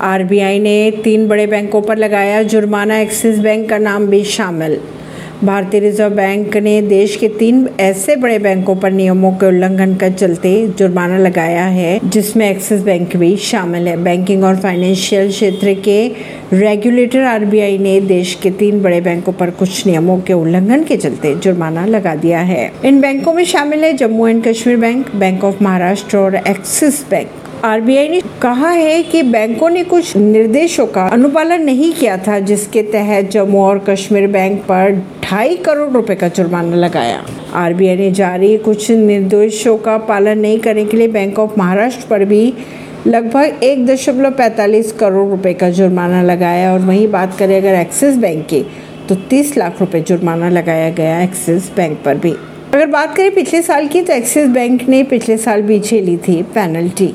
RBI ने तीन बड़े बैंकों पर लगाया जुर्माना। एक्सिस बैंक का नाम भी शामिल। भारतीय रिज़र्व बैंक ने देश के तीन ऐसे बड़े बैंकों पर नियमों के उल्लंघन के चलते जुर्माना लगाया है, जिसमें एक्सिस बैंक भी शामिल है। बैंकिंग और फाइनेंशियल क्षेत्र के रेगुलेटर आरबीआई ने देश के तीन बड़े बैंकों पर कुछ नियमों के उल्लंघन के चलते जुर्माना लगा दिया है। इन बैंकों में शामिल है Jammu and Kashmir bank bank of Maharashtra और एक्सिस बैंक। आरबीआई ने कहा है कि बैंकों ने कुछ निर्देशों का अनुपालन नहीं किया था, जिसके तहत जम्मू और कश्मीर बैंक पर ढाई करोड़ रुपए का जुर्माना लगाया। आरबीआई ने जारी कुछ निर्देशों का पालन नहीं करने के लिए बैंक ऑफ़ महाराष्ट्र पर भी लगभग एक दशमलव पैंतालीस करोड़ रुपए का जुर्माना लगाया। और वहीं बात करें अगर एक्सिस बैंक की तो तीस लाख रुपए जुर्माना लगाया गया एक्सिस बैंक पर भी। अगर बात करें पिछले साल की तो एक्सिस बैंक ने पिछले साल भी झेली थी पेनल्टी।